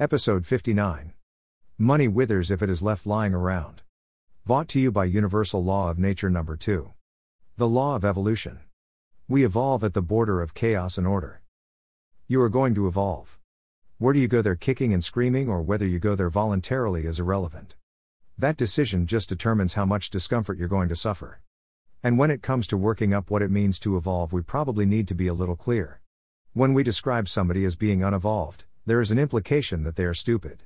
Episode 59. Money withers if it is left lying around. Brought to you by Universal Law of Nature Number 2. The Law of Evolution. We evolve at the border of chaos and order. You are going to evolve. Where do you go there kicking and screaming, or whether you go there voluntarily is irrelevant. That decision just determines how much discomfort you're going to suffer. And when it comes to working up what it means to evolve, we probably need to be a little clear. When we describe somebody as being unevolved, there is an implication that they are stupid.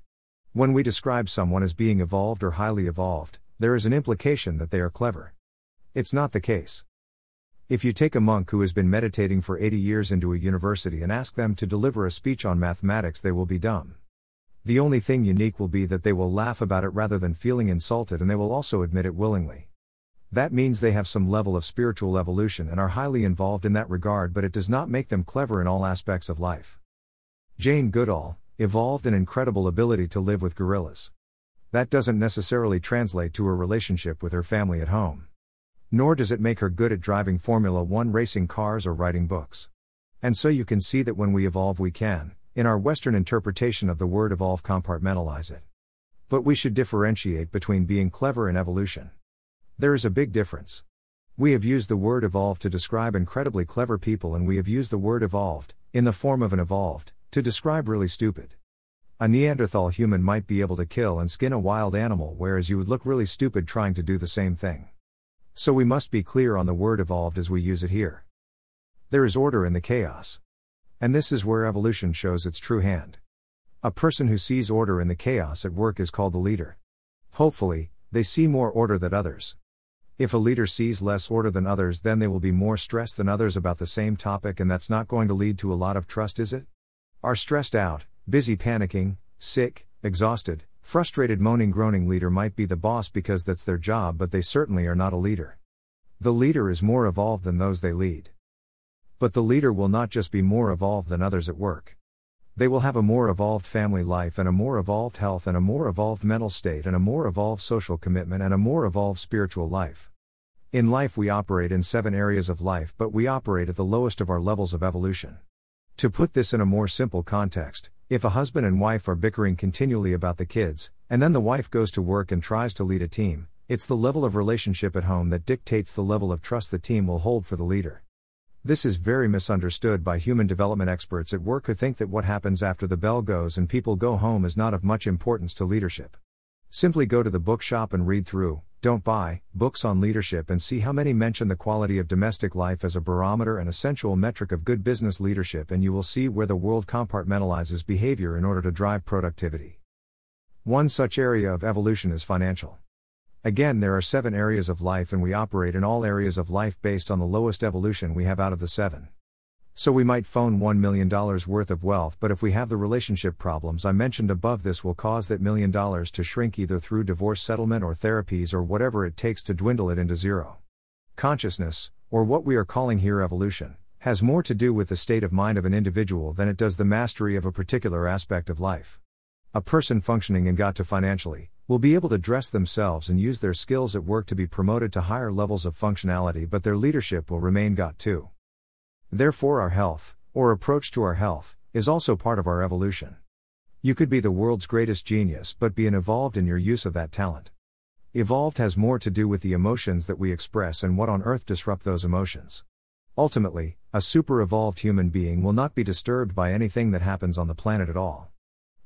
When we describe someone as being evolved or highly evolved, there is an implication that they are clever. It's not the case. If you take a monk who has been meditating for 80 years into a university and ask them to deliver a speech on mathematics, they will be dumb. The only thing unique will be that they will laugh about it rather than feeling insulted, and they will also admit it willingly. That means they have some level of spiritual evolution and are highly involved in that regard, but it does not make them clever in all aspects of life. Jane Goodall evolved an incredible ability to live with gorillas. That doesn't necessarily translate to her relationship with her family at home. Nor does it make her good at driving Formula One racing cars or writing books. And so you can see that when we evolve, we can, in our Western interpretation of the word evolve, compartmentalize it. But we should differentiate between being clever and evolution. There is a big difference. We have used the word evolve to describe incredibly clever people, and we have used the word evolved, in the form of an evolved, to describe really stupid. A Neanderthal human might be able to kill and skin a wild animal, whereas you would look really stupid trying to do the same thing. So we must be clear on the word evolved as we use it here. There is order in the chaos. And this is where evolution shows its true hand. A person who sees order in the chaos at work is called the leader. Hopefully, they see more order than others. If a leader sees less order than others, then they will be more stressed than others about the same topic, and that's not going to lead to a lot of trust, is it? Are stressed out, busy panicking, sick, exhausted, frustrated moaning groaning leader might be the boss because that's their job, but they certainly are not a leader. The leader is more evolved than those they lead. But the leader will not just be more evolved than others at work. They will have a more evolved family life and a more evolved health and a more evolved mental state and a more evolved social commitment and a more evolved spiritual life. In life, we operate in seven areas of life, but we operate at the lowest of our levels of evolution. To put this in a more simple context, if a husband and wife are bickering continually about the kids, and then the wife goes to work and tries to lead a team, it's the level of relationship at home that dictates the level of trust the team will hold for the leader. This is very misunderstood by human development experts at work who think that what happens after the bell goes and people go home is not of much importance to leadership. Simply go to the bookshop and read through, don't buy, books on leadership and see how many mention the quality of domestic life as a barometer and essential metric of good business leadership, and you will see where the world compartmentalizes behavior in order to drive productivity. One such area of evolution is financial. Again, there are seven areas of life, and we operate in all areas of life based on the lowest evolution we have out of the seven. So we might phone $1 million worth of wealth, but if we have the relationship problems I mentioned above, this will cause that million dollars to shrink either through divorce settlement or therapies or whatever it takes to dwindle it into zero. Consciousness, or what we are calling here evolution, has more to do with the state of mind of an individual than it does the mastery of a particular aspect of life. A person functioning in got to financially will be able to dress themselves and use their skills at work to be promoted to higher levels of functionality, but their leadership will remain got to. Therefore, our health, or approach to our health, is also part of our evolution. You could be the world's greatest genius but be an evolved in your use of that talent. Evolved has more to do with the emotions that we express and what on earth disrupt those emotions. Ultimately, a super evolved human being will not be disturbed by anything that happens on the planet at all.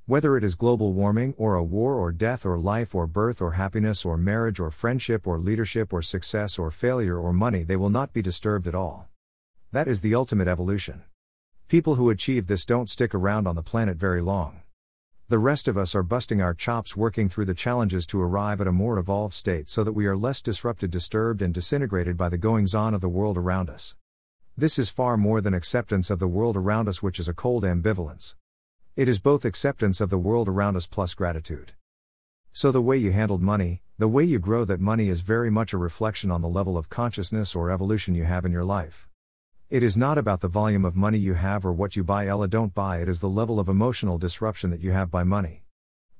Whether it is global warming or a war or death or life or birth or happiness or marriage or friendship or leadership or success or failure or money, they will not be disturbed at all. That is the ultimate evolution. People who achieve this don't stick around on the planet very long. The rest of us are busting our chops working through the challenges to arrive at a more evolved state so that we are less disrupted, disturbed, and disintegrated by the goings on of the world around us. This is far more than acceptance of the world around us, which is a cold ambivalence. It is both acceptance of the world around us plus gratitude. So, the way you handled money, the way you grow that money is very much a reflection on the level of consciousness or evolution you have in your life. It is not about the volume of money you have or what you buy, Ella, don't buy, it is the level of emotional disruption that you have by money.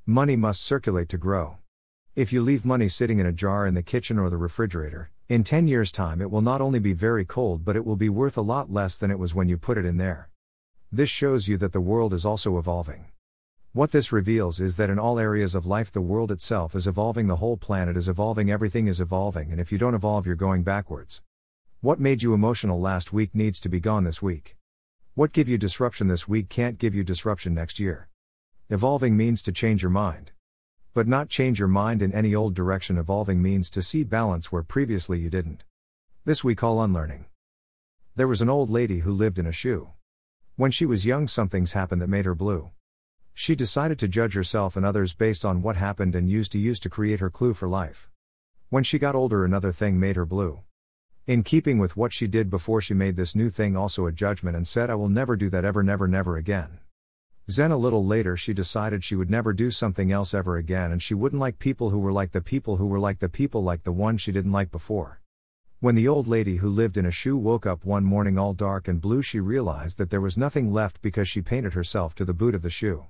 Money must circulate to grow. If you leave money sitting in a jar in the kitchen or the refrigerator, in 10 years' time it will not only be very cold but it will be worth a lot less than it was when you put it in there. This shows you that the world is also evolving. What this reveals is that in all areas of life, the world itself is evolving, the whole planet is evolving, everything is evolving, and if you don't evolve, you're going backwards. What made you emotional last week needs to be gone this week. What give you disruption this week can't give you disruption next year. Evolving means to change your mind. But not change your mind in any old direction. Evolving means to see balance where previously you didn't. This we call unlearning. There was an old lady who lived in a shoe. When she was young, something's happened that made her blue. She decided to judge herself and others based on what happened and used to use to create her clue for life. When she got older, another thing made her blue. In keeping with what she did before, she made this new thing also a judgment and said, I will never do that ever, never, never again. Then a little later, she decided she would never do something else ever again and she wouldn't like people who were like the people who were like the people like the one she didn't like before. When the old lady who lived in a shoe woke up one morning all dark and blue, she realized that there was nothing left because she painted herself to the boot of the shoe.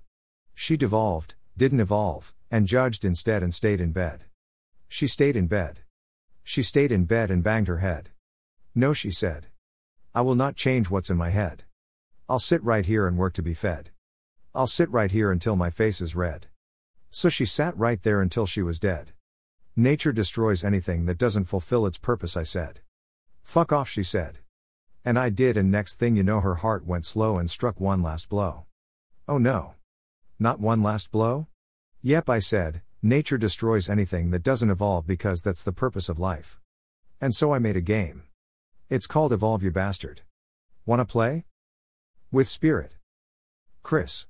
She devolved, didn't evolve, and judged instead and stayed in bed. She stayed in bed. She stayed in bed and banged her head. No, she said. I will not change what's in my head. I'll sit right here and work to be fed. I'll sit right here until my face is red. So she sat right there until she was dead. Nature destroys anything that doesn't fulfill its purpose, I said. Fuck off, she said. And I did, and next thing you know, her heart went slow and struck one last blow. Oh no. Not one last blow? Yep, I said, nature destroys anything that doesn't evolve because that's the purpose of life. And so I made a game. It's called Evolve You Bastard. Wanna play? With Spirit. Chris.